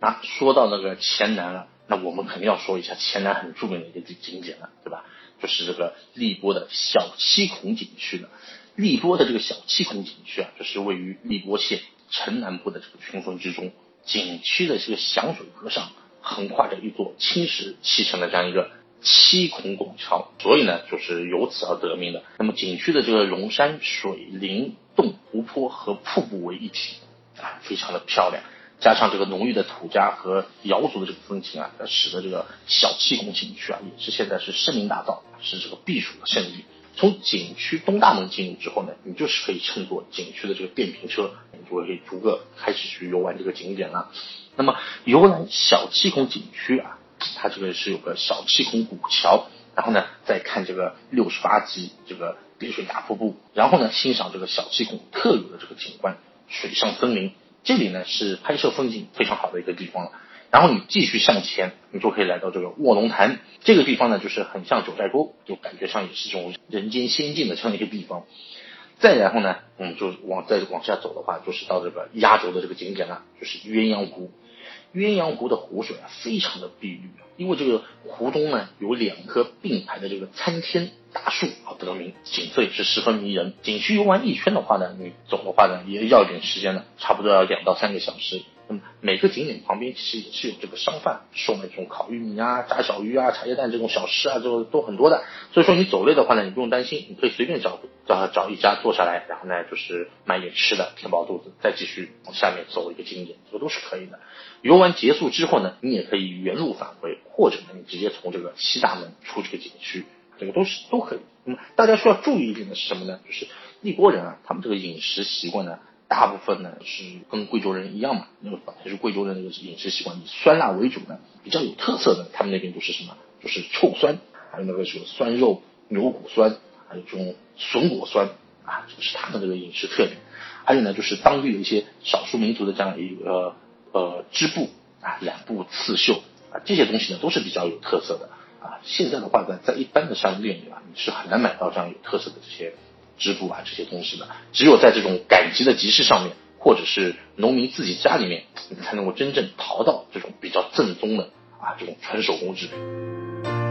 啊，说到那个黔南了，那我们肯定要说一下黔南很著名的一个景景点了，对吧？就是这个荔波的小七孔景区了。荔波的这个小七孔景区啊，就是位于荔波县城南部的这个群峰之中。景区的这个响水河上横跨着一座青石砌成的这样一个七孔拱桥，所以呢，就是由此而得名的。那么景区的这个龙山、水林、洞、湖泊和瀑布为一体啊，非常的漂亮。加上这个浓郁的土家和瑶族的这个风情啊，使得这个小七孔景区啊，也是现在是声名大噪，是这个避暑的胜地。从景区东大门进入之后呢，你就是可以乘坐景区的这个电瓶车，你就可以逐个开始去游玩这个景点了。那么游览小七孔景区啊，它这个是有个小七孔古桥，然后呢再看这个六十八级这个叠水大瀑布，然后呢欣赏这个小七孔特有的这个景观——水上森林。这里呢是拍摄风景非常好的一个地方了，然后你继续向前，你就可以来到这个卧龙潭这个地方呢，就是很像九寨沟，就感觉上也是这种人间仙境的这样一个地方。再然后呢，嗯，就往再往下走的话，就是到这个压轴的这个景点了，就是鸳鸯湖。鸳鸯湖的湖水啊，非常的碧绿，因为这个湖中呢有两棵并排的这个参天大树啊得名，景色也是十分迷人。景区游玩一圈的话呢，你走的话呢也要点时间呢，差不多要两到三个小时。那么每个景点旁边其实也是有这个商贩售卖这种烤玉米啊、炸小鱼啊、茶叶蛋这种小吃啊，这个都很多的。所以说你走累的话呢，你不用担心，你可以随便找找找一家坐下来，然后呢就是买点吃的，填饱肚子，再继续往下面走一个景点，这个都是可以的。游玩结束之后呢，你也可以原路返回，或者呢你直接从这个西大门出这个景区，这个都是都可以。那么大家需要注意一点的是什么呢？就是一波人啊，他们这个饮食习惯呢。大部分呢是跟贵州人一样嘛，那个本来是贵州人那个饮食习惯以酸辣为主的，比较有特色的，他们那边都是什么？就是臭酸，还有那个什么酸肉、牛骨酸，还有这种笋果酸啊，这是他们这个饮食特点。还有呢，就是当地的一些少数民族的这样一个呃织布啊、染布刺绣啊，这些东西呢都是比较有特色的啊。现在的话呢，在一般的商店里啊，你是很难买到这样有特色的这些。织布啊，这些东西的，只有在这种赶集的集市上面，或者是农民自己家里面，你才能够真正淘到这种比较正宗的啊，这种纯手工制品。